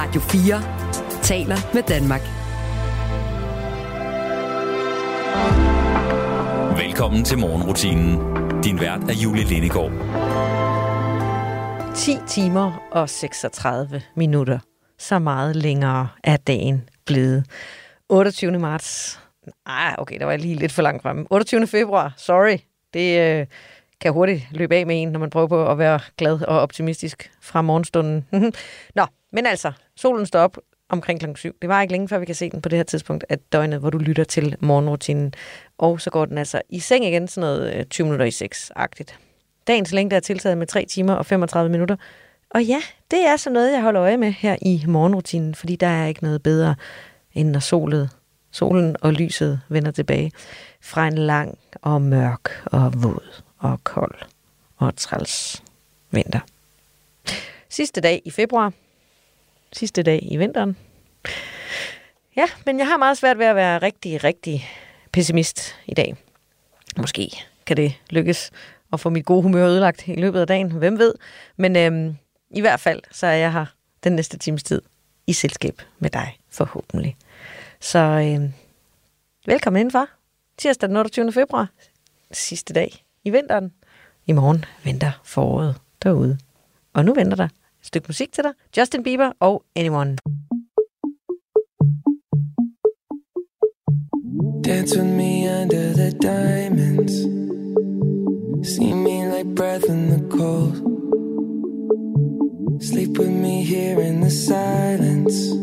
Radio 4 taler med Danmark. Velkommen til morgenrutinen. Din vært er Julie Lindegård. 10 timer og 36 minutter. Så meget længere er dagen blevet. 28. marts. Nej, okay, der var jeg lige lidt for langt fremme. 28. februar, sorry. Det øh, kan hurtigt løbe af med en, når man prøver på at være glad og optimistisk fra morgenstunden. Nå, men altså, solen står op omkring klokken 7. Det var ikke længe før vi kan se den på det her tidspunkt af døgnet, hvor du lytter til morgenrutinen. Og så går den altså i seng igen, sådan noget øh, 20 minutter i 6-agtigt. Dagens længde er tiltaget med 3 timer og 35 minutter. Og ja, det er så noget, jeg holder øje med her i morgenrutinen, fordi der er ikke noget bedre, end når solet, solen og lyset vender tilbage fra en lang og mørk og våd og kold og træls vinter. Sidste dag i februar. Sidste dag i vinteren. Ja, men jeg har meget svært ved at være rigtig, rigtig pessimist i dag. Måske kan det lykkes at få mit gode humør ødelagt i løbet af dagen. Hvem ved? Men øhm, i hvert fald, så er jeg her den næste times tid i selskab med dig, forhåbentlig. Så øhm, velkommen indenfor. Tirsdag den 28. februar. Sidste dag i vinteren. I morgen venter foråret derude. Og nu venter der stykke musik til dig. Justin Bieber og Anyone. Dance with me under the diamonds See me like breath in the cold Sleep with me here in the silence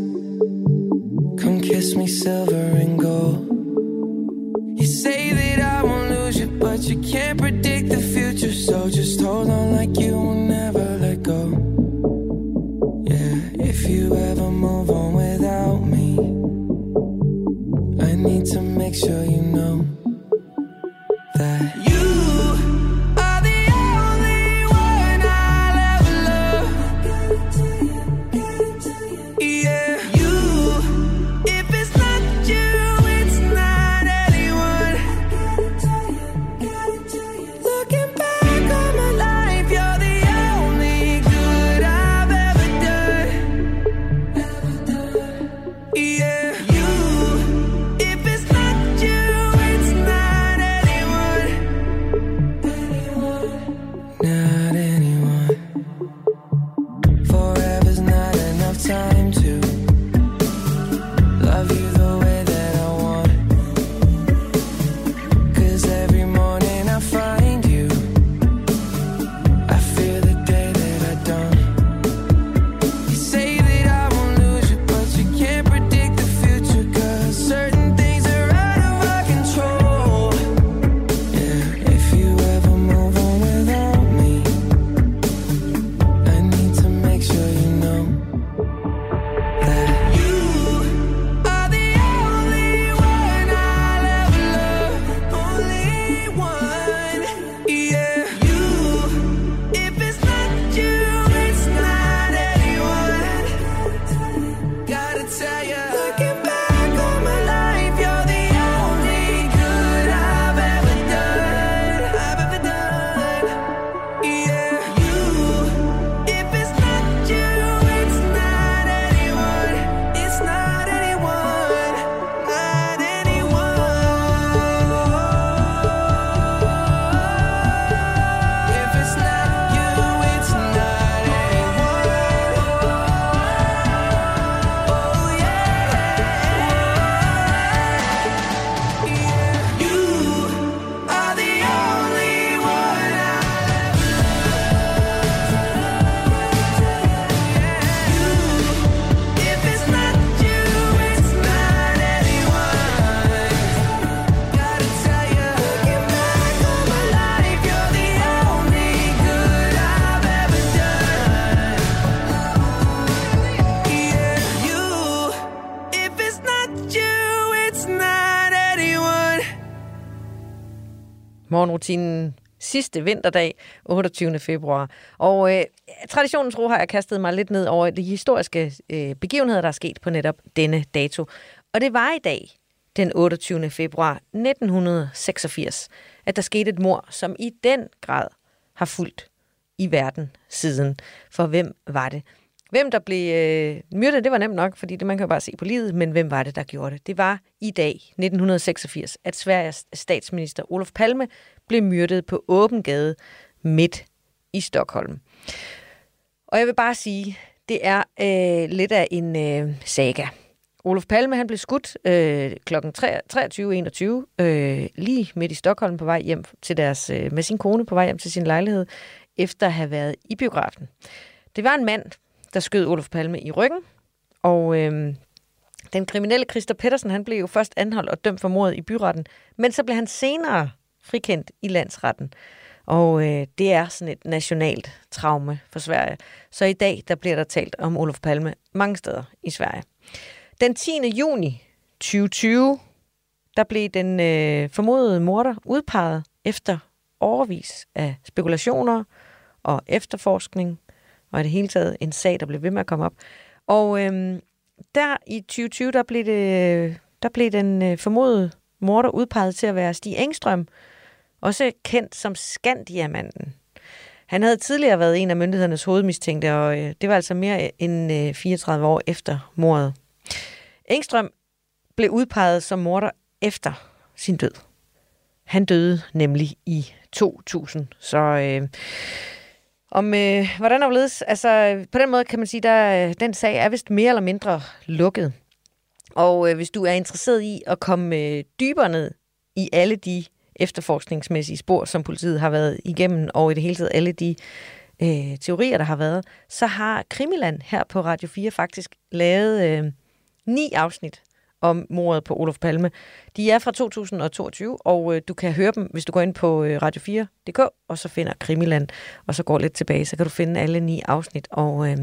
morgenrutinen sidste vinterdag, 28. februar. Og øh, traditionens tro har jeg kastet mig lidt ned over de historiske øh, begivenheder, der er sket på netop denne dato. Og det var i dag, den 28. februar 1986, at der skete et mor, som i den grad har fulgt i verden siden. For hvem var det? Hvem der blev øh, myrdet, det var nemt nok, fordi det man kan jo bare se på livet, men hvem var det, der gjorde det? Det var i dag, 1986, at Sveriges statsminister Olof Palme blev myrdet på åben gade midt i Stockholm. Og jeg vil bare sige, det er øh, lidt af en øh, saga. Olof Palme han blev skudt øh, kl. 23.21 øh, lige midt i Stockholm på vej hjem til deres, øh, med sin kone på vej hjem til sin lejlighed, efter at have været i biografen. Det var en mand, der skød Olof Palme i ryggen, og øh, den kriminelle Christer Pedersen, han blev jo først anholdt og dømt for mordet i byretten, men så blev han senere frikendt i landsretten. Og øh, det er sådan et nationalt traume for Sverige. Så i dag der bliver der talt om Olof Palme mange steder i Sverige. Den 10. juni 2020, der blev den øh, formodede morder udpeget efter overvis af spekulationer og efterforskning, og i det hele taget en sag, der blev ved med at komme op. Og øhm, der i 2020, der blev, det, der blev den øh, formodede morder udpeget til at være Stig Engstrøm, også kendt som Skandiamanden. Han havde tidligere været en af myndighedernes hovedmistænkte, og øh, det var altså mere end øh, 34 år efter mordet. Engstrøm blev udpeget som morder efter sin død. Han døde nemlig i 2000, så øh, om øh, hvordan overledes, altså på den måde kan man sige, at øh, den sag er vist mere eller mindre lukket. Og øh, hvis du er interesseret i at komme øh, dybere ned i alle de efterforskningsmæssige spor, som politiet har været igennem, og i det hele taget alle de øh, teorier, der har været, så har Krimiland her på Radio 4 faktisk lavet øh, ni afsnit om mordet på Olof Palme. De er fra 2022, og øh, du kan høre dem, hvis du går ind på øh, radio4.dk, og så finder Krimiland, og så går lidt tilbage, så kan du finde alle ni afsnit. Og øh,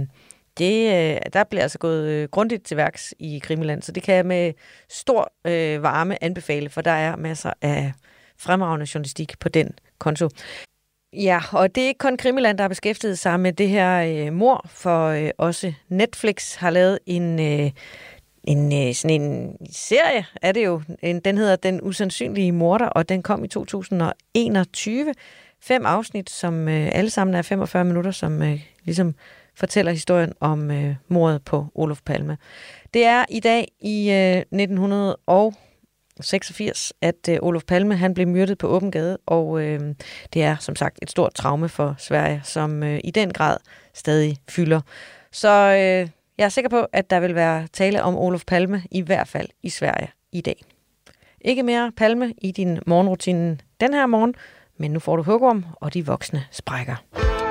det, øh, der bliver altså gået øh, grundigt til værks i Krimiland, så det kan jeg med stor øh, varme anbefale, for der er masser af fremragende journalistik på den konto. Ja, og det er ikke kun Krimiland, der har beskæftiget sig med det her øh, mor, for øh, også Netflix har lavet en, øh, en øh, sådan en serie, er det jo. En, den hedder Den usandsynlige morder, og den kom i 2021. Fem afsnit, som øh, alle sammen er 45 minutter, som øh, ligesom fortæller historien om øh, mordet på Olof Palme. Det er i dag i øh, 1986, at øh, Olof Palme han blev myrdet på åben gade, og øh, det er som sagt et stort traume for Sverige, som øh, i den grad stadig fylder. Så øh, jeg er sikker på, at der vil være tale om Olof Palme, i hvert fald i Sverige i dag. Ikke mere Palme i din morgenrutine den her morgen, men nu får du hugorm, og de voksne sprækker.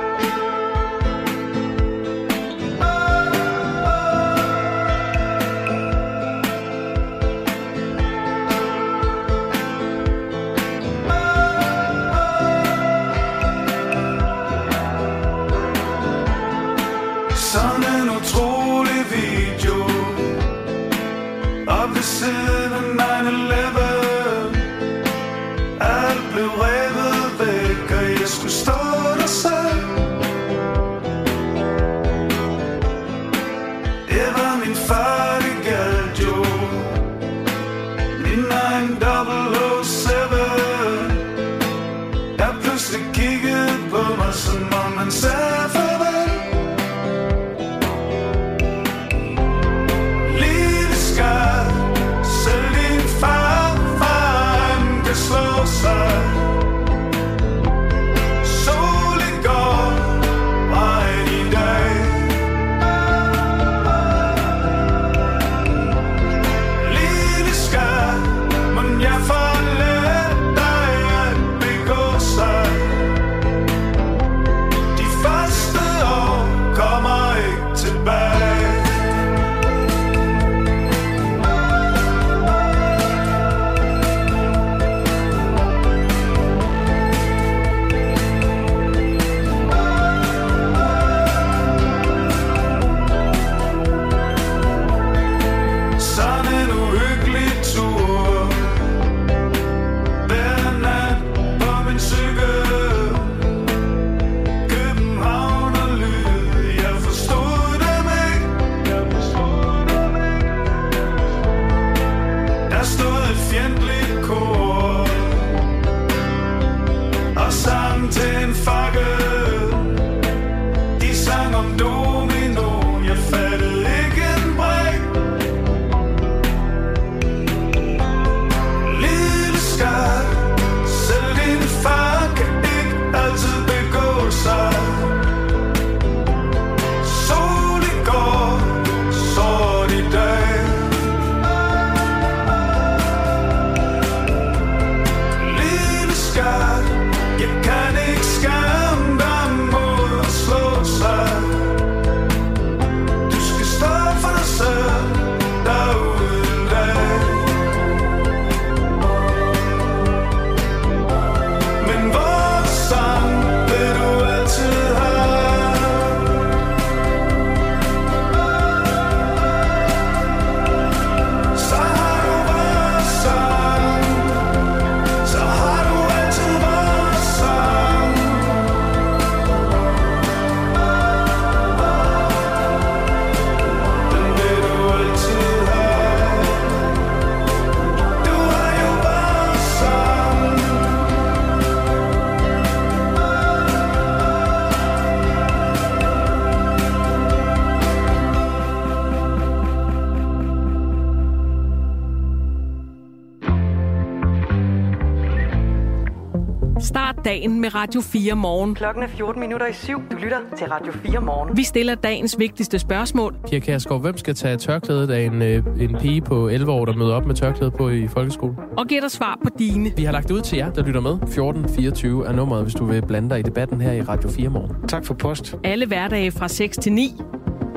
Dagen med Radio 4 morgen. Klokken er 14 minutter i syv. Du lytter til Radio 4 morgen. Vi stiller dagens vigtigste spørgsmål. Pia Kærsgaard, hvem skal tage tørklædet af en, øh, en pige på 11 år, der møder op med tørklæde på i folkeskolen? Og giver dig svar på dine. Vi har lagt det ud til jer, der lytter med. 1424 er nummeret, hvis du vil blande dig i debatten her i Radio 4 morgen. Tak for post. Alle hverdage fra 6 til 9.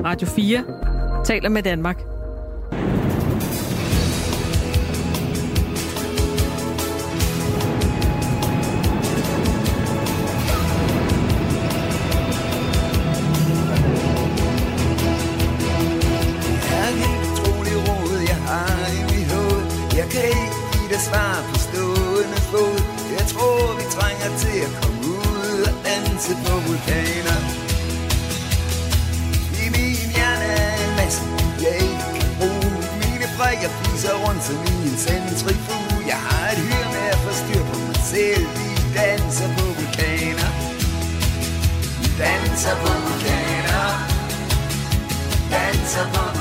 Radio 4 taler med Danmark. Jeg kan ikke give dig svar på stående fod. Jeg tror, vi trænger til at komme ud og danse på vulkaner. I min hjerne er en masse, jeg ikke kan bruge. Mine brækker fiser rundt som i en centrifug Jeg har et hyr med at få styr på mig selv. Vi danser på vulkaner. Vi danser på vulkaner. Danser på vulkaner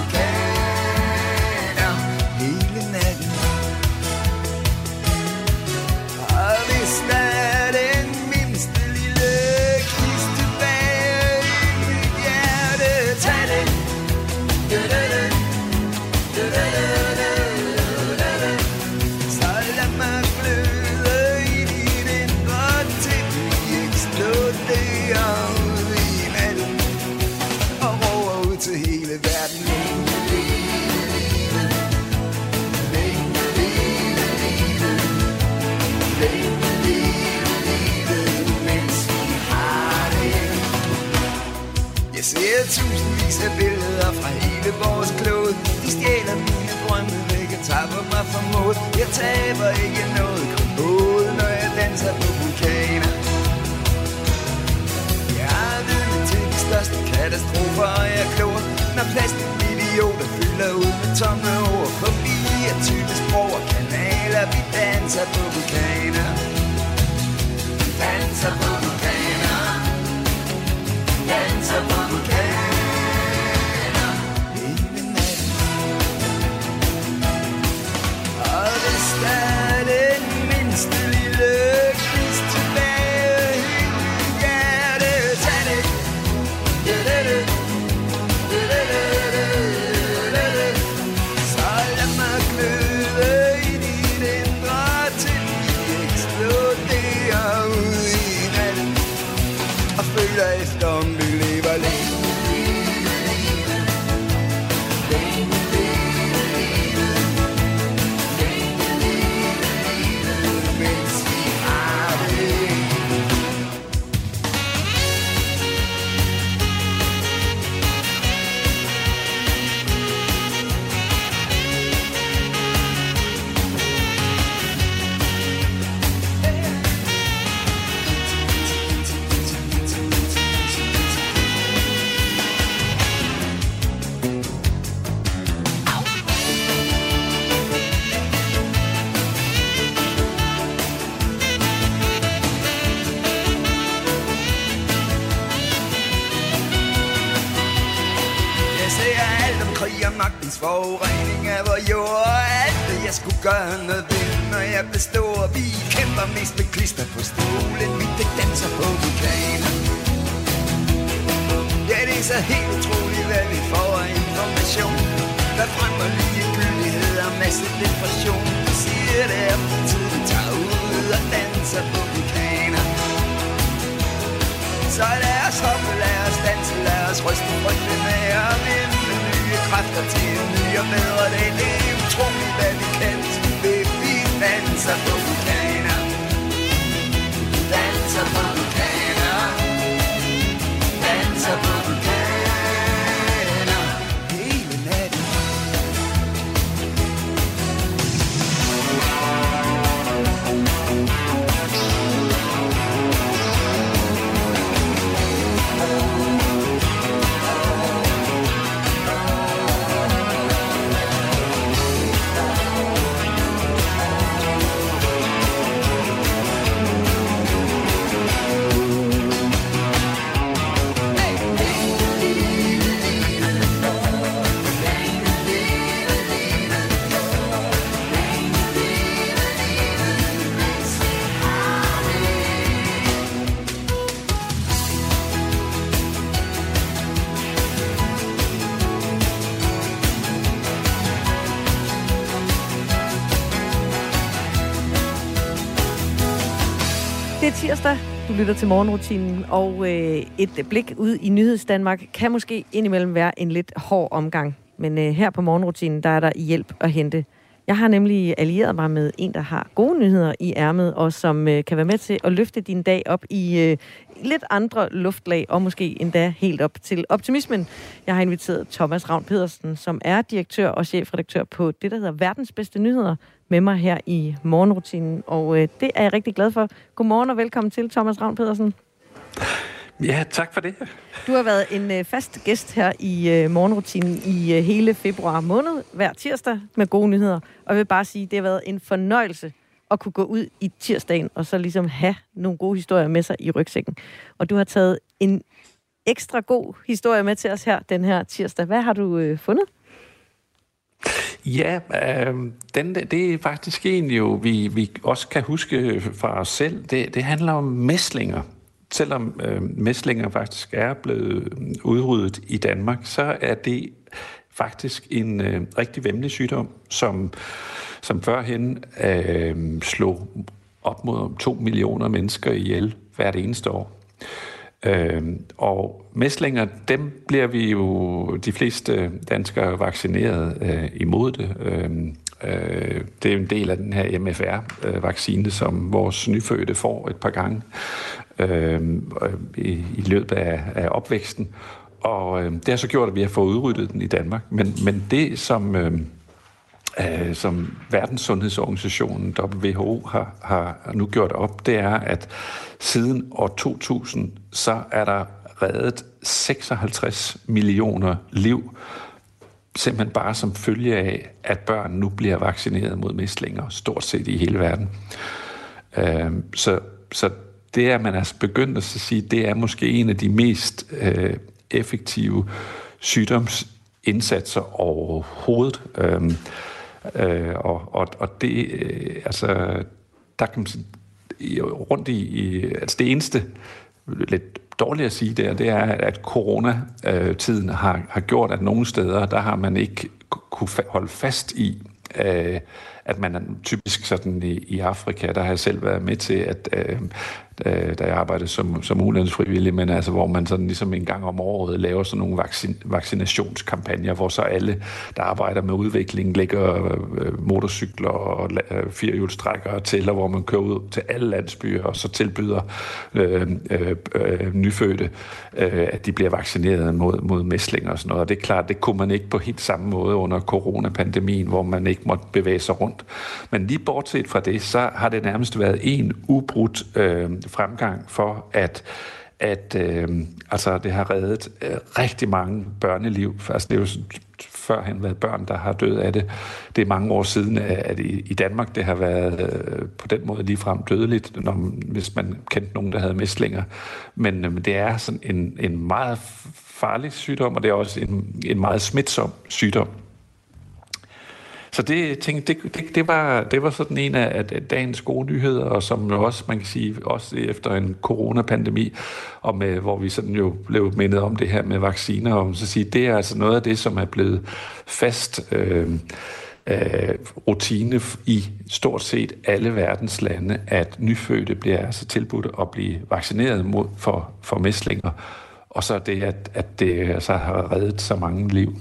mig mod. Jeg taber ikke noget kommode, når jeg danser på vulkaner. Jeg har vidne til de største katastrofer, og jeg klog Når plastikidioter fylder ud med tomme ord Forbi er type sprog og kanaler Vi danser på vulkaner Vi danser på vulkaner kræfter til en ny og bedre dag. Det er utroligt, hvad vi kan, det vi fandt sig på lytter til morgenrutinen, og øh, et blik ud i Nyhedsdanmark kan måske indimellem være en lidt hård omgang. Men øh, her på morgenrutinen, der er der hjælp at hente. Jeg har nemlig allieret mig med en, der har gode nyheder i ærmet, og som øh, kan være med til at løfte din dag op i øh, lidt andre luftlag, og måske endda helt op til optimismen. Jeg har inviteret Thomas Ravn Pedersen, som er direktør og chefredaktør på det, der hedder Verdens Bedste Nyheder, med mig her i morgenrutinen, og øh, det er jeg rigtig glad for. Godmorgen og velkommen til, Thomas Ravn Pedersen. Ja, tak for det. Du har været en øh, fast gæst her i øh, morgenrutinen i øh, hele februar måned, hver tirsdag, med gode nyheder. Og jeg vil bare sige, det har været en fornøjelse at kunne gå ud i tirsdagen, og så ligesom have nogle gode historier med sig i rygsækken. Og du har taget en ekstra god historie med til os her den her tirsdag. Hvad har du øh, fundet? Ja, øh, den, det er faktisk en jo, vi, vi også kan huske fra os selv. Det, det handler om mæslinger. Selvom øh, mæslinger faktisk er blevet udryddet i Danmark, så er det faktisk en øh, rigtig vemmelig sygdom, som, som førhen øh, slog op mod 2 millioner mennesker ihjel hvert eneste år. Øh, og mæslinger, dem bliver vi jo de fleste danskere vaccineret øh, imod det. Øh, øh, det er en del af den her MFR-vaccine, som vores nyfødte får et par gange øhm, øh, i, i løbet af, af opvæksten. Og øh, det har så gjort, at vi har fået udryddet den i Danmark. Men, men det, som... Øh, øh, som Verdenssundhedsorganisationen WHO har, har nu gjort op, det er, at siden år 2000, så er der reddet 56 millioner liv, simpelthen bare som følge af, at børn nu bliver vaccineret mod mæslinger, stort set i hele verden. Øh, så, så det, at man er begyndt at sige, det er måske en af de mest øh, effektive sygdomsindsatser overhovedet. Øh, Øh, og, og, og det, øh, altså, der kan man rundt i, i, altså det eneste, lidt dårligt at sige der, det er, at coronatiden har, har gjort, at nogle steder, der har man ikke kunne holde fast i, øh, at man er typisk sådan i, i Afrika, der har jeg selv været med til, at øh, da, øh, da jeg arbejdede som, som ulandsfrivillig, men altså hvor man sådan ligesom en gang om året laver sådan nogle vaccin, vaccinationskampagner, hvor så alle, der arbejder med udvikling, lægger øh, motorcykler og øh, firehjulstrækkere til, og hvor man kører ud til alle landsbyer, og så tilbyder øh, øh, øh, nyfødte, øh, at de bliver vaccineret mod, mod mæslinger og sådan noget. Og det er klart, det kunne man ikke på helt samme måde under coronapandemien, hvor man ikke måtte bevæge sig rundt. Men lige bortset fra det, så har det nærmest været en ubrudt øh, fremgang for, at at øh, altså, det har reddet øh, rigtig mange børneliv. Altså, det er jo førhen været børn, der har død af det. Det er mange år siden, at i, i Danmark det har været øh, på den måde ligefrem dødeligt, når, hvis man kendte nogen, der havde mæslinger. Men øh, det er sådan en, en meget farlig sygdom, og det er også en, en meget smitsom sygdom. Så det, tænkte, det, det, det, var, det var sådan en af, af dagens gode nyheder, og som jo også, man kan sige, også efter en coronapandemi, og med, hvor vi sådan jo blev mindet om det her med vacciner, og så sige, det er altså noget af det, som er blevet fast øh, øh, rutine i stort set alle verdens lande, at nyfødte bliver altså tilbudt at blive vaccineret mod for, for mæslinger, og så det, at, at det altså har reddet så mange liv.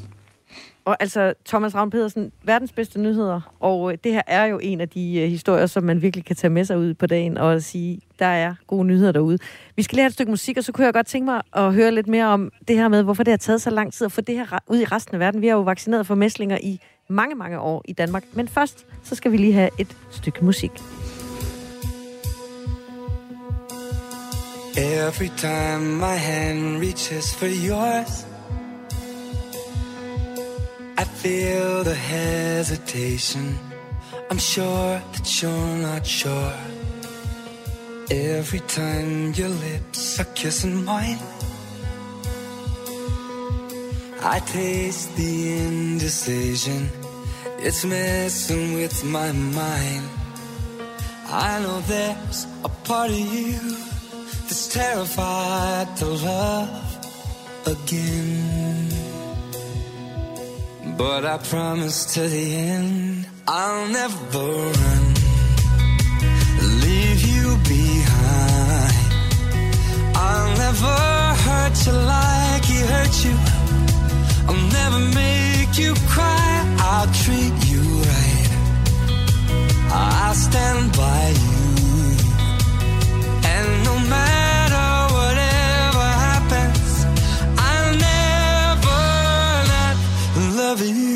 Og altså, Thomas Ravn Pedersen, verdens bedste nyheder, og øh, det her er jo en af de uh, historier, som man virkelig kan tage med sig ud på dagen og sige, der er gode nyheder derude. Vi skal lige have et stykke musik, og så kunne jeg godt tænke mig at høre lidt mere om det her med, hvorfor det har taget så lang tid at få det her ud i resten af verden. Vi har jo vaccineret for mæslinger i mange, mange år i Danmark. Men først, så skal vi lige have et stykke musik. Every time my hand reaches for yours I feel the hesitation. I'm sure that you're not sure. Every time your lips are kissing mine, I taste the indecision. It's messing with my mind. I know there's a part of you that's terrified to love again. But I promise to the end, I'll never run, leave you behind. I'll never hurt you like he hurt you. I'll never make you cry. I'll treat you right. I stand by you. Love you.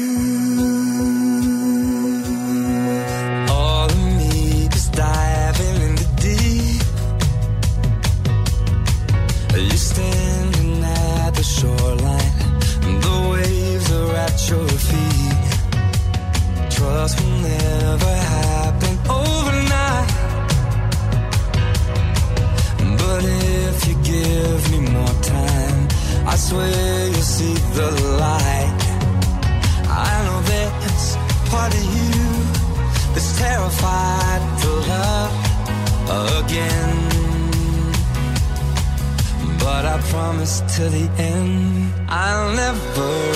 I promise till the end, I'll never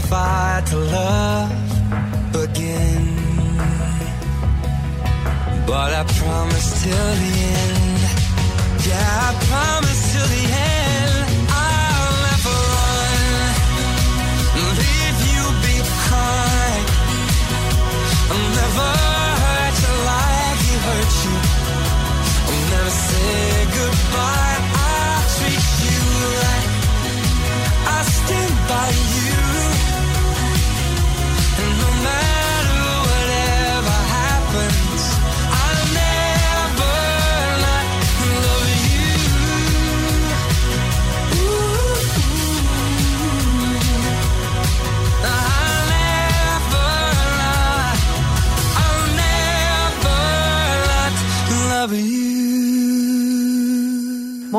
terrified to love again. But I promise till the end. Yeah, I promise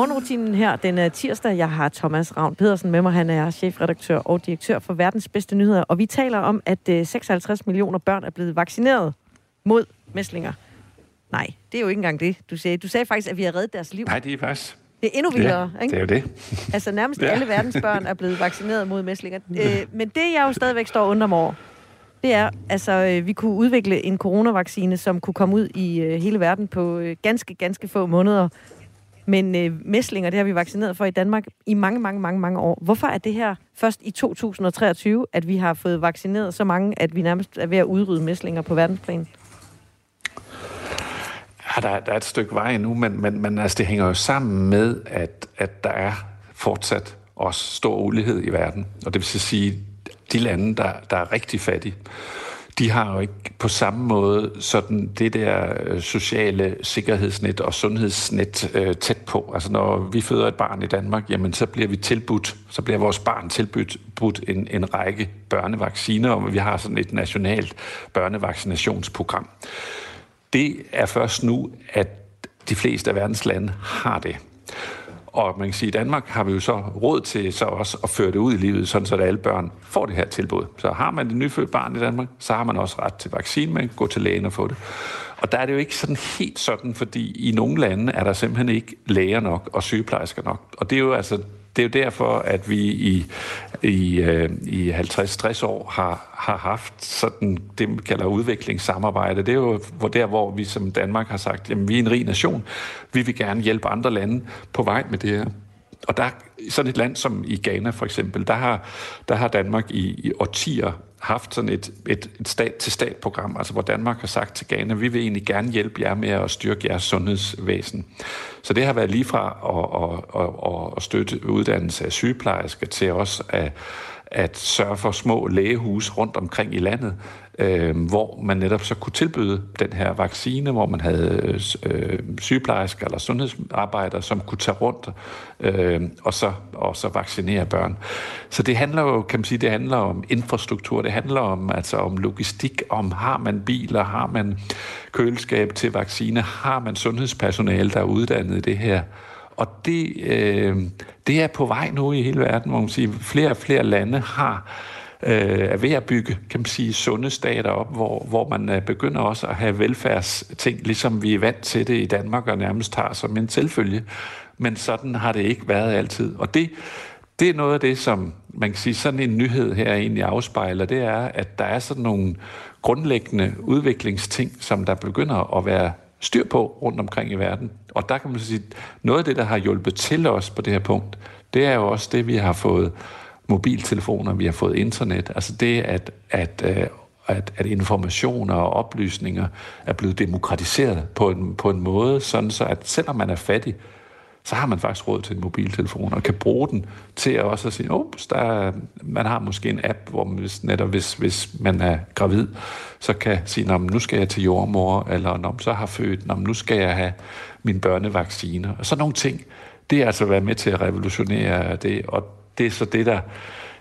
Morgenrutinen her, den er tirsdag. Jeg har Thomas Ravn Pedersen med mig. Han er chefredaktør og direktør for Verdens Bedste Nyheder. Og vi taler om, at øh, 56 millioner børn er blevet vaccineret mod mæslinger. Nej, det er jo ikke engang det, du sagde. Du sagde faktisk, at vi har reddet deres liv. Nej, det er faktisk... Det er endnu vildere, ja, ikke? det er jo det. Altså nærmest Ja. alle verdens børn er blevet vaccineret mod mæslinger. Øh, men det, jeg jo stadigvæk står og undrer mig over, det er, altså, øh, vi kunne udvikle en coronavaccine, som kunne komme ud i øh, hele verden på øh, ganske, ganske få måneder. Men øh, mæslinger, det har vi vaccineret for i Danmark i mange, mange, mange, mange år. Hvorfor er det her først i 2023, at vi har fået vaccineret så mange, at vi nærmest er ved at udrydde mæslinger på verdensplan? Ja, der, er- der er et stykke vej endnu, men, men, men altså, det hænger jo sammen med, at, at der er fortsat også stor ulighed i verden. Og det vil sige, de lande, der, der er rigtig fattige, de har jo ikke på samme måde sådan det der øh, sociale sikkerhedsnet og sundhedsnet øh, tæt på. Altså når vi føder et barn i Danmark, jamen så bliver vi tilbudt, så bliver vores barn tilbudt budt en, en række børnevacciner, og vi har sådan et nationalt børnevaccinationsprogram. Det er først nu, at de fleste af verdens lande har det. Og man kan sige, at i Danmark har vi jo så råd til så også at føre det ud i livet, sådan så at alle børn får det her tilbud. Så har man det nyfødt barn i Danmark, så har man også ret til vaccine, man kan gå til lægen og få det. Og der er det jo ikke sådan helt sådan, fordi i nogle lande er der simpelthen ikke læger nok og sygeplejersker nok. Og det er jo altså det er jo derfor, at vi i, i, øh, i 50-60 år har, har haft sådan det, man kalder udviklingssamarbejde. Det er jo hvor der, hvor vi som Danmark har sagt, at vi er en rig nation. Vi vil gerne hjælpe andre lande på vej med det her. Og der sådan et land som i Ghana for eksempel, der har, der har Danmark i, i årtier haft sådan et, et, et stat-til-stat-program, altså hvor Danmark har sagt til Ghana, vi vil egentlig gerne hjælpe jer med at styrke jeres sundhedsvæsen. Så det har været lige fra at, at, at, at støtte uddannelse af sygeplejersker til også at, at sørge for små lægehus rundt omkring i landet, øh, hvor man netop så kunne tilbyde den her vaccine, hvor man havde øh, sygeplejersker eller sundhedsarbejdere, som kunne tage rundt øh, og, så, og så vaccinere børn. Så det handler jo, kan man sige, det handler om infrastruktur, det handler om, altså om logistik, om har man biler, har man køleskab til vaccine, har man sundhedspersonale, der er uddannet i det her, og det, øh, det er på vej nu i hele verden, hvor man siger, flere og flere lande har øh, er ved at bygge, kan man sige, sunde stater op, hvor, hvor man øh, begynder også at have velfærdsting, ligesom vi er vant til det i Danmark og nærmest tager som en selvfølge. Men sådan har det ikke været altid. Og det, det er noget af det, som man kan sige, sådan en nyhed her egentlig afspejler, det er, at der er sådan nogle grundlæggende udviklingsting, som der begynder at være styr på rundt omkring i verden. Og der kan man sige, noget af det, der har hjulpet til os på det her punkt, det er jo også det, vi har fået mobiltelefoner, vi har fået internet. Altså det, at, at, øh, at, at informationer og oplysninger er blevet demokratiseret på en, på en måde, sådan så at selvom man er fattig, så har man faktisk råd til en mobiltelefon, og kan bruge den til at også at sige, Ups, der er, man har måske en app, hvor man hvis, netop hvis, hvis man er gravid, så kan sige, nu skal jeg til jordmor, eller når så har født, nu skal jeg have mine børnevacciner. Og sådan nogle ting, det er altså været med til at revolutionere det, og det er så det, der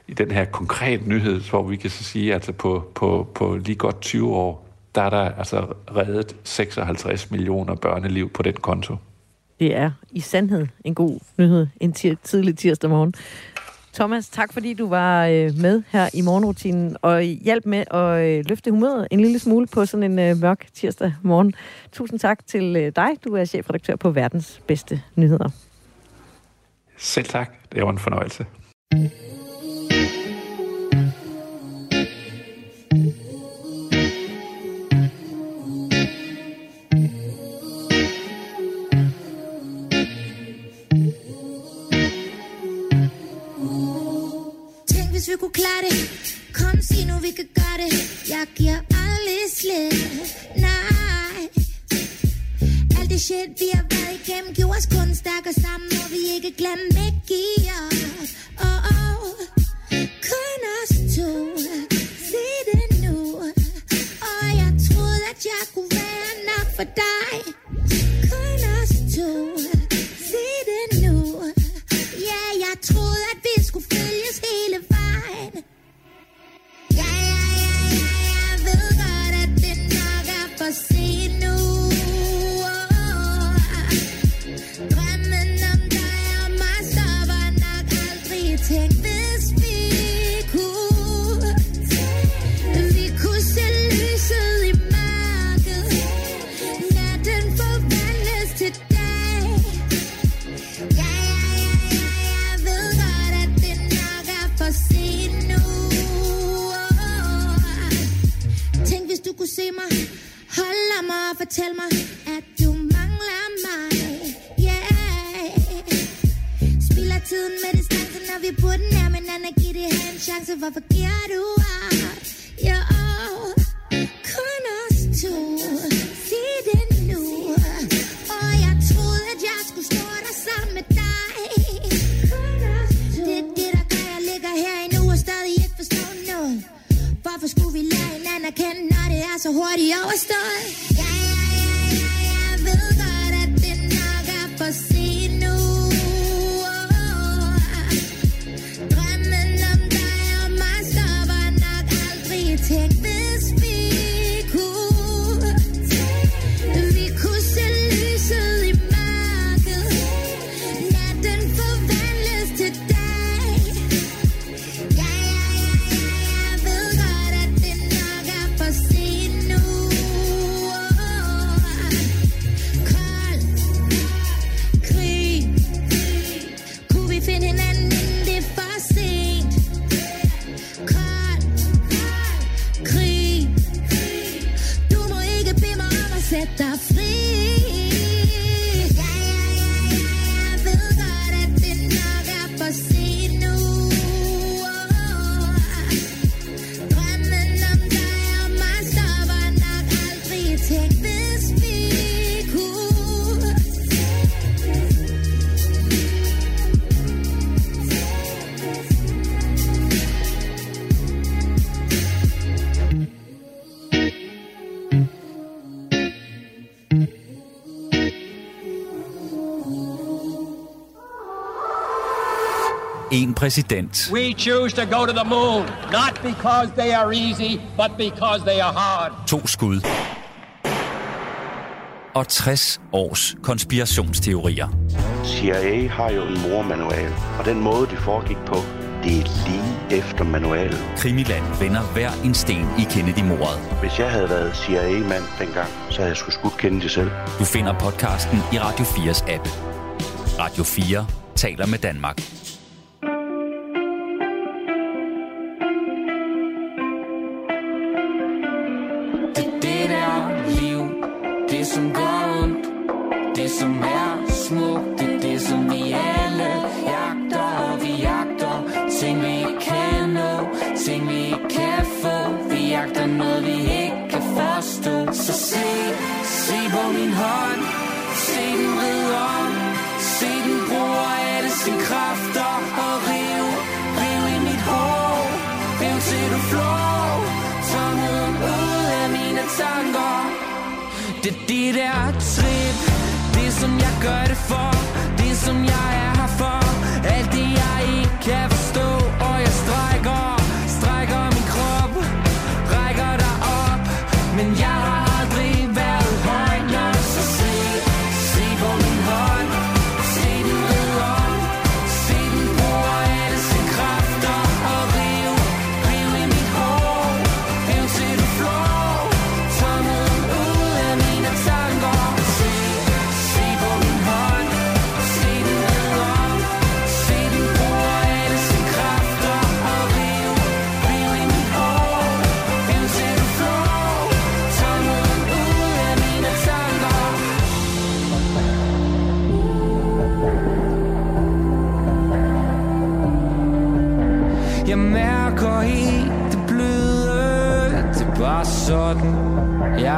i den her konkrete nyhed, hvor vi kan så sige, at altså på, på, på lige godt 20 år, der er der altså reddet 56 millioner børneliv på den konto. Det er i sandhed en god nyhed en tir- tidlig tirsdag morgen. Thomas, tak fordi du var øh, med her i morgenrutinen og hjælp med at øh, løfte humøret en lille smule på sådan en øh, mørk tirsdag morgen. Tusind tak til øh, dig. Du er chefredaktør på Verdens Bedste Nyheder. Selv tak. Det var en fornøjelse. Mm. Kunne klare det. Kom, sig nu, vi kan gøre det. Jeg giver aldrig slip. Nej. Alt det shit, vi har været igennem, gjorde os kun stærkere sammen, og vi ikke glemme at give op. Oh, oh. Kun os to. Se det nu. Og jeg troede, at jeg kunne være nok for dig. Kun os to. Se det nu. Ja, yeah, jeg troede, at vi skulle følges hele vejen. Om præsident. We choose to go to the moon, not because they are easy, but because they are hard. To skud. Og 60 års konspirationsteorier. CIA har jo en mormanual, og den måde, det foregik på, det er lige efter manualen. Krimiland vender hver en sten i Kennedy-mordet. Hvis jeg havde været CIA-mand dengang, så havde jeg sgu skudt Kennedy selv. Du finder podcasten i Radio 4's app. Radio 4 taler med Danmark. Som går ondt, det som er smukt, det er det som vi alle jagter, og vi jagter ting vi ikke kan nå, ting vi ikke kan få, vi jagter noget vi ikke kan forstå. Så se, se på min hånd, se den ride om, se den bruger alle sine kræfter, og riv, riv i mit hår, riv til du flår, tomheden ud af mine tanker. Det er det der trip. Det som jeg gør det for. Det som jeg er her for. Alt det jeg ikke kan forstå Og jeg Strækker.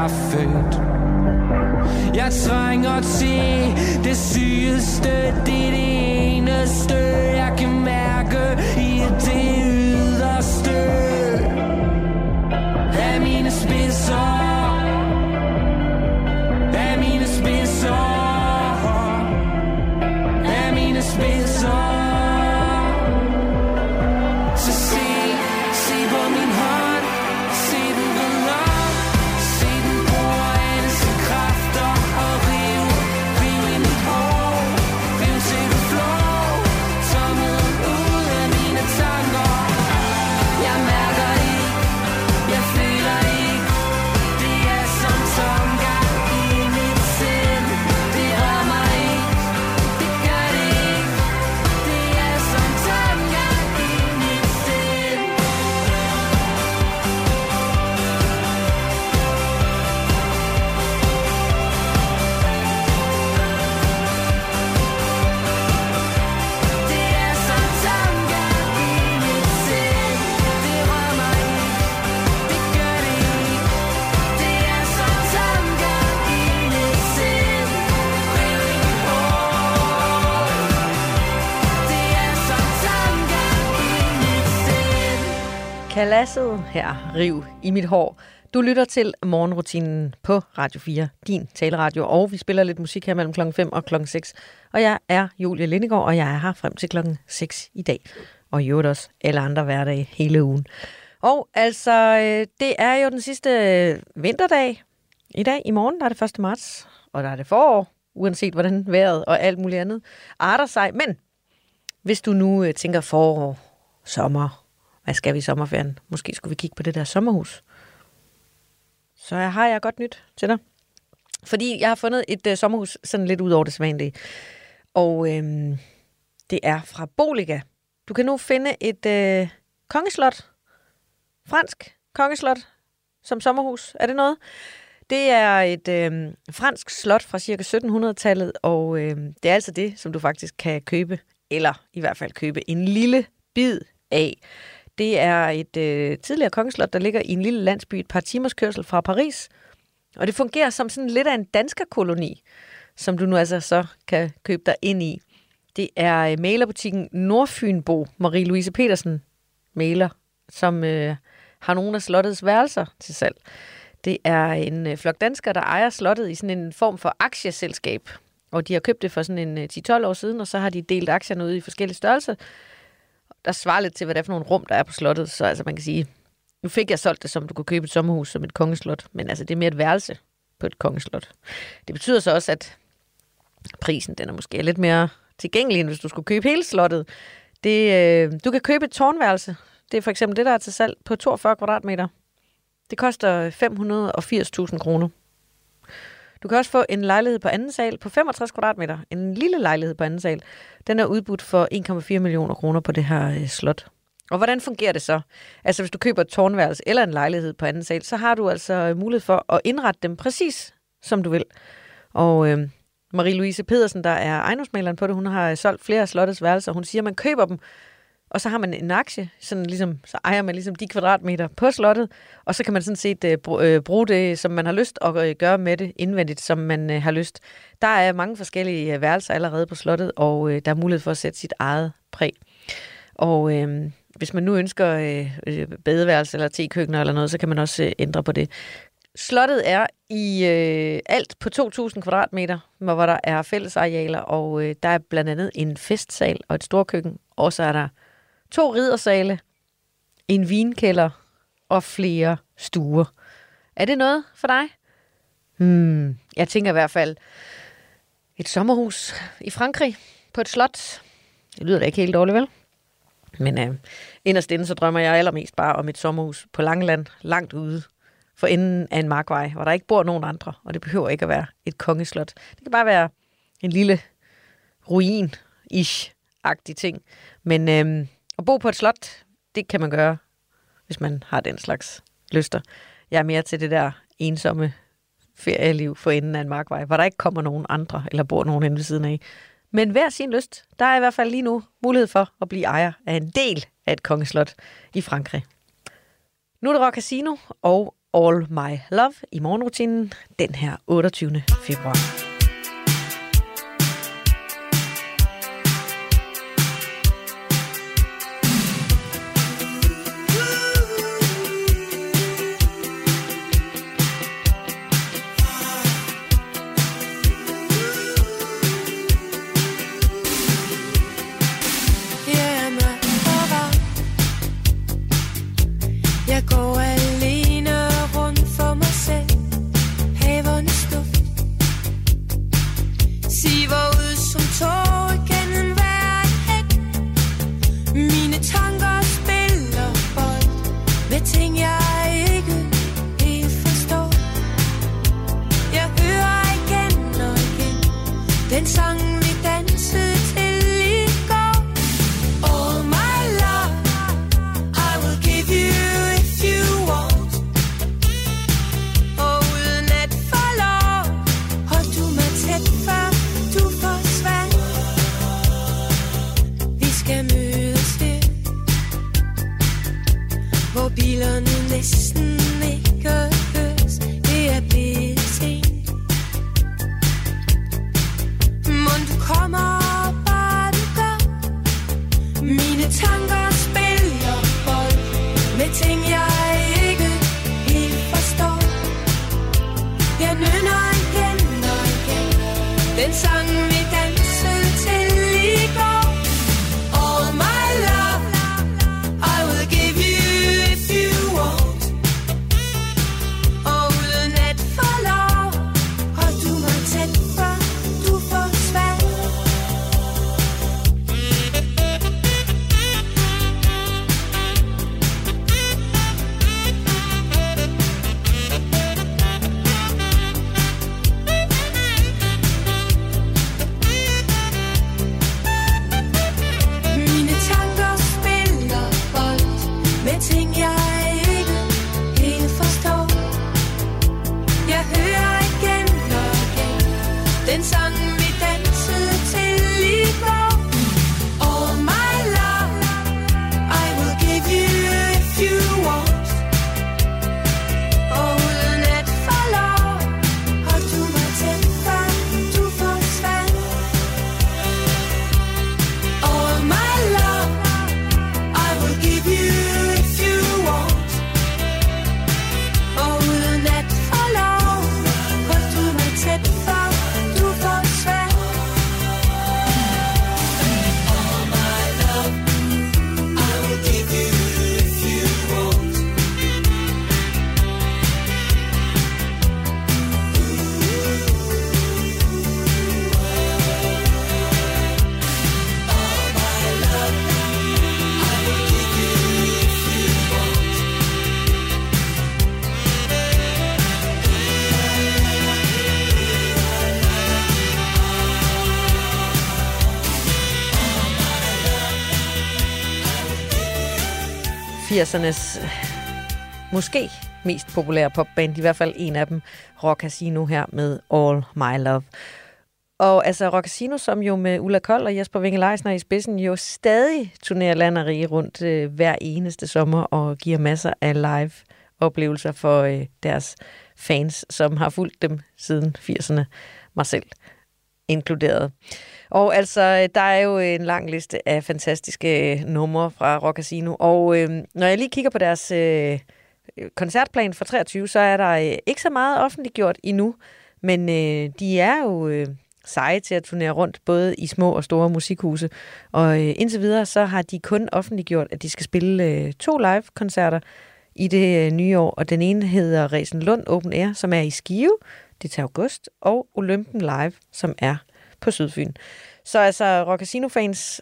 Er født. Jeg trænger til det sygeste Det er det eneste Jeg kan mærke. Paladset. her, riv i mit hår. Du lytter til morgenrutinen på Radio 4, din taleradio, og vi spiller lidt musik her mellem klokken 5 og klokken 6. Og jeg er Julie Lindegård, og jeg er her frem til klokken 6 i dag. Og i øvrigt også alle andre hverdage hele ugen. Og altså, øh, det er jo den sidste øh, vinterdag i dag. I morgen der er det 1. marts, og der er det forår, uanset hvordan vejret og alt muligt andet arter sig. Men hvis du nu øh, tænker forår, sommer, hvad skal vi i sommerferien? Måske skulle vi kigge på det der sommerhus. Så har jeg godt nyt til dig. Fordi jeg har fundet et øh, sommerhus sådan lidt ud over det sædvanlige. Og øhm, det er fra Boliga. Du kan nu finde et øh, kongeslot. Fransk kongeslot som sommerhus. Er det noget? Det er et øh, fransk slot fra cirka 1700-tallet, og øh, det er altså det, som du faktisk kan købe, eller i hvert fald købe en lille bid af. Det er et øh, tidligere kongeslot, der ligger i en lille landsby, et par timers kørsel fra Paris. Og det fungerer som sådan lidt af en danskerkoloni, som du nu altså så kan købe dig ind i. Det er øh, malerbutikken Nordfynbo, Marie-Louise Petersen maler, som øh, har nogle af slottets værelser til salg. Det er en øh, flok danskere, der ejer slottet i sådan en form for aktieselskab. Og de har købt det for sådan en øh, 10-12 år siden, og så har de delt aktierne ud i forskellige størrelser der svarer lidt til, hvad det er for nogle rum, der er på slottet. Så altså, man kan sige, nu fik jeg solgt det, som du kunne købe et sommerhus som et kongeslot, men altså, det er mere et værelse på et kongeslot. Det betyder så også, at prisen den er måske lidt mere tilgængelig, end hvis du skulle købe hele slottet. Det, øh, du kan købe et tårnværelse. Det er for eksempel det, der er til salg på 42 kvadratmeter. Det koster 580.000 kroner. Du kan også få en lejlighed på anden sal på 65 kvadratmeter. En lille lejlighed på anden sal. Den er udbudt for 1,4 millioner kroner på det her øh, slot. Og hvordan fungerer det så? Altså hvis du køber et tårnværelse eller en lejlighed på anden sal, så har du altså øh, mulighed for at indrette dem præcis som du vil. Og øh, Marie-Louise Pedersen, der er ejendomsmaleren på det, hun har øh, solgt flere af slottets værelser. Hun siger, at man køber dem, og så har man en aktie, sådan ligesom, så ejer man ligesom de kvadratmeter på slottet, og så kan man sådan set øh, øh bruge det, som man har lyst, og øh, gøre med det indvendigt, som man øh, har lyst. Der er mange forskellige øh, værelser allerede på slottet, og øh, der er mulighed for at sætte sit eget præg. Og øh, hvis man nu ønsker øh, øh badeværelse eller tekøkkener eller noget, så kan man også øh, ændre på det. Slottet er i øh, alt på 2.000 kvadratmeter, hvor der er fællesarealer, og øh, der er blandt andet en festsal og et storkøkken, og så er der to riddersale, en vinkælder og flere stuer. Er det noget for dig? Hmm, jeg tænker i hvert fald et sommerhus i Frankrig på et slot. Det lyder da ikke helt dårligt, vel? Men øh, inderst inde, så drømmer jeg allermest bare om et sommerhus på Langeland, langt ude for enden af en markvej, hvor der ikke bor nogen andre, og det behøver ikke at være et kongeslot. Det kan bare være en lille ruin-ish-agtig ting. Men øh, at bo på et slot, det kan man gøre, hvis man har den slags lyster. Jeg er mere til det der ensomme ferieliv for enden af en markvej, hvor der ikke kommer nogen andre, eller bor nogen inde ved siden af. Men hver sin lyst. Der er i hvert fald lige nu mulighed for at blive ejer af en del af et kongeslot i Frankrig. Nu er det Rock Casino og All My Love i morgenrutinen den her 28. februar. 80'ernes måske mest populære popband, i hvert fald en af dem, Rock Casino her med All My Love. Og altså Rock Casino, som jo med Ulla Kold og Jesper Winge Leisner i spidsen, jo stadig turnerer land og rige rundt øh, hver eneste sommer og giver masser af live oplevelser for øh, deres fans, som har fulgt dem siden 80'erne, mig selv inkluderet. Og altså, øh, der er jo en lang liste af fantastiske øh, numre fra Rock Casino, og øh, når jeg lige kigger på deres øh, øh koncertplan for 23, så er der øh, ikke så meget offentliggjort endnu, men øh, de er jo øh, seje til at turnere rundt, både i små og store musikhuse. Og øh, indtil videre, så har de kun offentliggjort, at de skal spille øh, to live-koncerter i det øh, nye år, og den ene hedder Resen Lund Open Air, som er i Skive, det er til august, og Olympen Live, som er på Sydfyn. Så altså, Rock Casino-fans,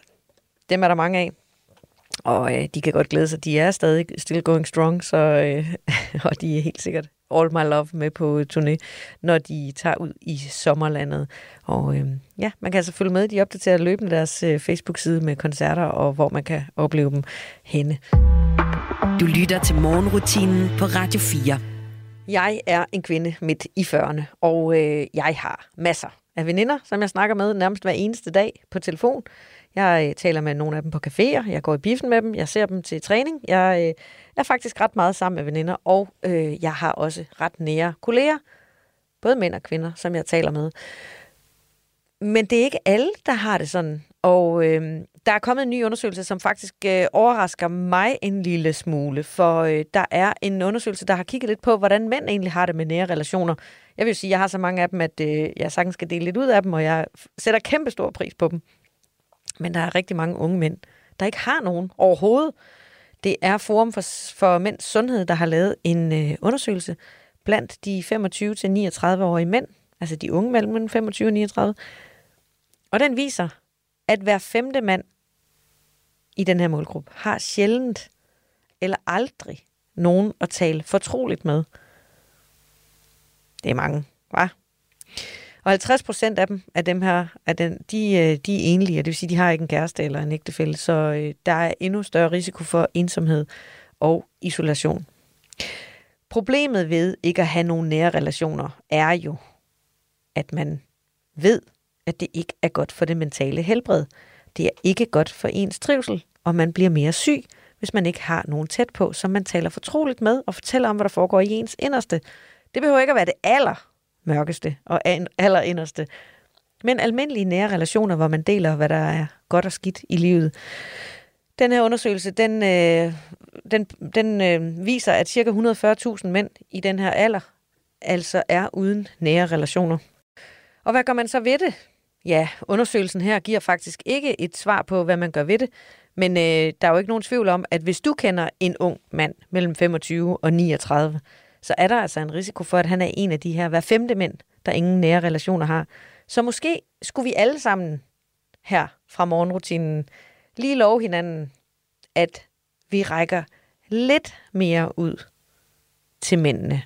dem er der mange af. Og øh, de kan godt glæde sig. De er stadig still going strong, så, øh, og de er helt sikkert All My Love med på turné, når de tager ud i sommerlandet. Og øh, ja, man kan altså følge med. De opdaterer løbende deres øh, Facebook-side med koncerter, og hvor man kan opleve dem henne. Du lytter til morgenrutinen på Radio 4. Jeg er en kvinde midt i 40'erne, og øh, jeg har masser af veninder, som jeg snakker med nærmest hver eneste dag på telefon. Jeg øh, taler med nogle af dem på caféer, jeg går i biffen med dem, jeg ser dem til træning. Jeg øh, er faktisk ret meget sammen med veninder, og øh, jeg har også ret nære kolleger, både mænd og kvinder, som jeg taler med. Men det er ikke alle, der har det sådan. Og øh, der er kommet en ny undersøgelse, som faktisk øh, overrasker mig en lille smule, for øh, der er en undersøgelse, der har kigget lidt på, hvordan mænd egentlig har det med nære relationer. Jeg vil sige, jeg har så mange af dem, at øh, jeg sagtens skal dele lidt ud af dem, og jeg sætter kæmpe stor pris på dem. Men der er rigtig mange unge mænd, der ikke har nogen overhovedet. Det er Forum for, for Mænds Sundhed, der har lavet en øh, undersøgelse blandt de 25-39-årige mænd, altså de unge mellem 25 og 39. Og den viser, at hver femte mand i den her målgruppe har sjældent eller aldrig nogen at tale fortroligt med. Det er mange, hva'? Og 50 procent af dem, af dem her, af den, de, øh, de er enlige, det vil sige, de har ikke en kæreste eller en ægtefælle, så øh, der er endnu større risiko for ensomhed og isolation. Problemet ved ikke at have nogle nære relationer er jo, at man ved, at det ikke er godt for det mentale helbred. Det er ikke godt for ens trivsel, og man bliver mere syg, hvis man ikke har nogen tæt på, som man taler fortroligt med og fortæller om, hvad der foregår i ens inderste. Det behøver ikke at være det aller mørkeste og aller inderste, men almindelige nære relationer, hvor man deler, hvad der er godt og skidt i livet. Den her undersøgelse, den, øh, den, den øh, viser, at ca. 140.000 mænd i den her alder altså er uden nære relationer. Og hvad gør man så ved det? Ja, undersøgelsen her giver faktisk ikke et svar på, hvad man gør ved det, men øh, der er jo ikke nogen tvivl om, at hvis du kender en ung mand mellem 25 og 39, så er der altså en risiko for, at han er en af de her hver femte mænd, der ingen nære relationer har. Så måske skulle vi alle sammen her fra morgenrutinen lige love hinanden, at vi rækker lidt mere ud til mændene.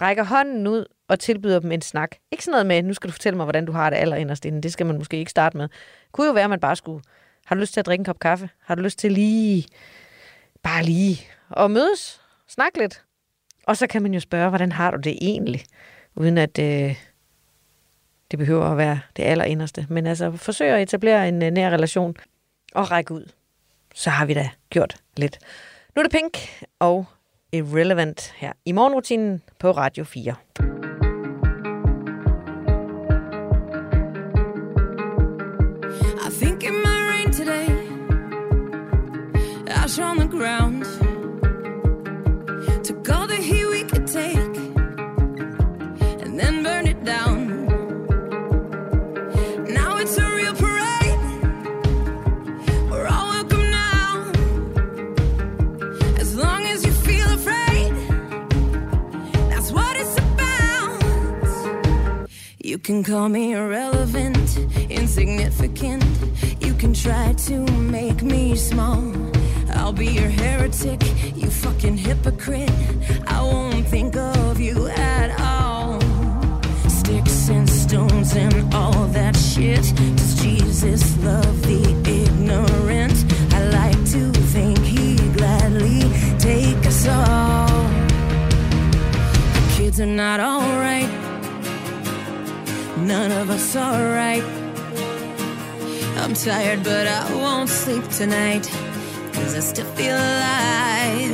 Rækker hånden ud og tilbyder dem en snak. Ikke sådan noget med, nu skal du fortælle mig, hvordan du har det allerinderst inden. Det skal man måske ikke starte med. Det kunne jo være, at man bare skulle, har du lyst til at drikke en kop kaffe? Har du lyst til lige, bare lige, at mødes? Snak lidt. Og så kan man jo spørge, hvordan har du det egentlig? Uden at øh, det behøver at være det allerinderste. Men altså, forsøg at etablere en øh, nær relation og række ud. Så har vi da gjort lidt. Nu er det Pink og Irrelevant her i morgenrutinen på Radio 4. Ash on the ground. Took all the heat we could take and then burn it down. Now it's a real parade. We're all welcome now. As long as you feel afraid, that's what it's about. You can call me irrelevant, insignificant. You can try to make me small. I'll be your heretic, you fucking hypocrite. I won't think of you at all. Sticks and stones and all that shit. Does Jesus love the ignorant? I like to think he gladly take us all. The kids are not alright. None of us are right. I'm tired, but I won't sleep tonight. Cause I still feel alive.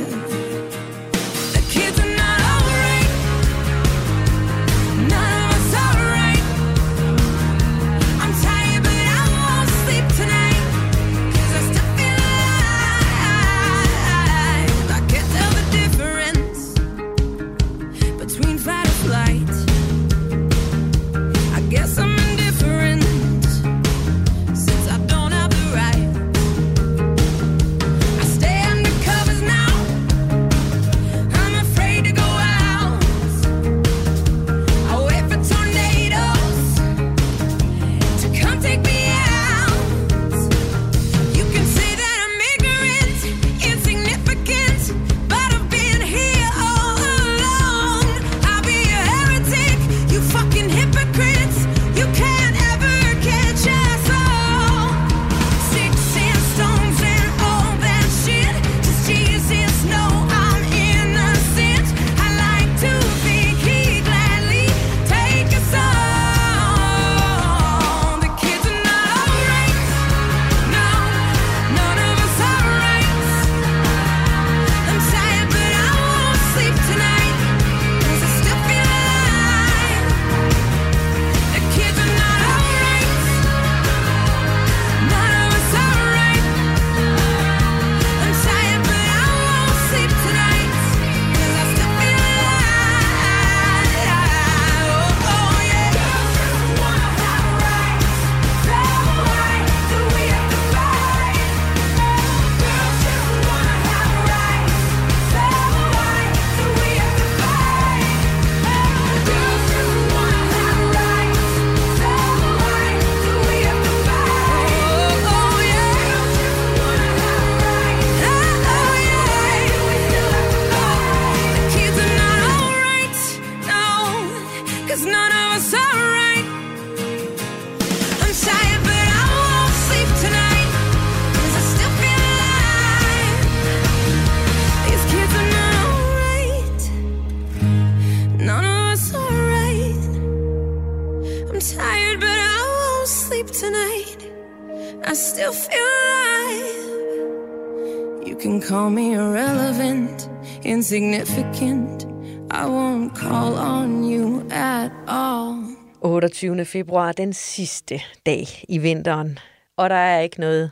Insignificant. I won't call on you at all. 28. februar, den sidste dag i vinteren. Og der er ikke noget,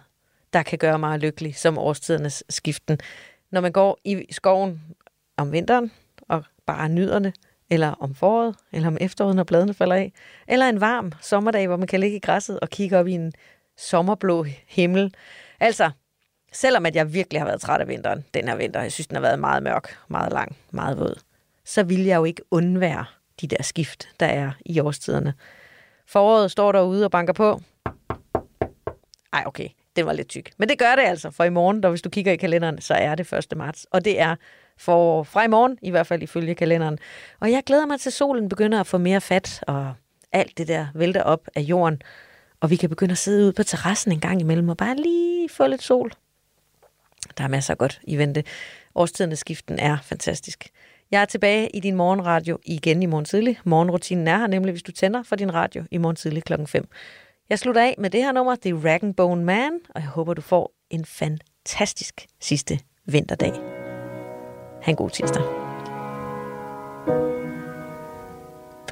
der kan gøre mig lykkelig som årstidernes skiften. Når man går i skoven om vinteren og bare nyder det, eller om foråret, eller om efteråret, når bladene falder af, eller en varm sommerdag, hvor man kan ligge i græsset og kigge op i en sommerblå himmel. Altså, selvom at jeg virkelig har været træt af vinteren, den her vinter, jeg synes, den har været meget mørk, meget lang, meget våd, så vil jeg jo ikke undvære de der skift, der er i årstiderne. Foråret står derude og banker på. Ej, okay, den var lidt tyk. Men det gør det altså, for i morgen, der hvis du kigger i kalenderen, så er det 1. marts. Og det er for fra i morgen, i hvert fald ifølge kalenderen. Og jeg glæder mig til, at solen begynder at få mere fat, og alt det der vælter op af jorden. Og vi kan begynde at sidde ude på terrassen en gang imellem, og bare lige få lidt sol. Der er masser af godt i vente. Årstidernes skiften er fantastisk. Jeg er tilbage i din morgenradio igen i morgen tidlig. Morgenrutinen er her nemlig, hvis du tænder for din radio i morgen tidlig klokken 5. Jeg slutter af med det her nummer. Det er Rag and Bone Man, og jeg håber, du får en fantastisk sidste vinterdag. Ha' en god tirsdag.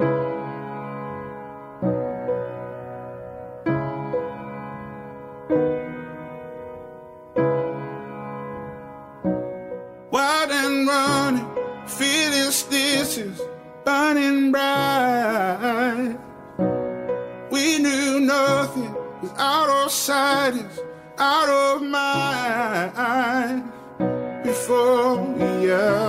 Wild burning bright. We knew nothing was out of sight, is out of mind. Before we ever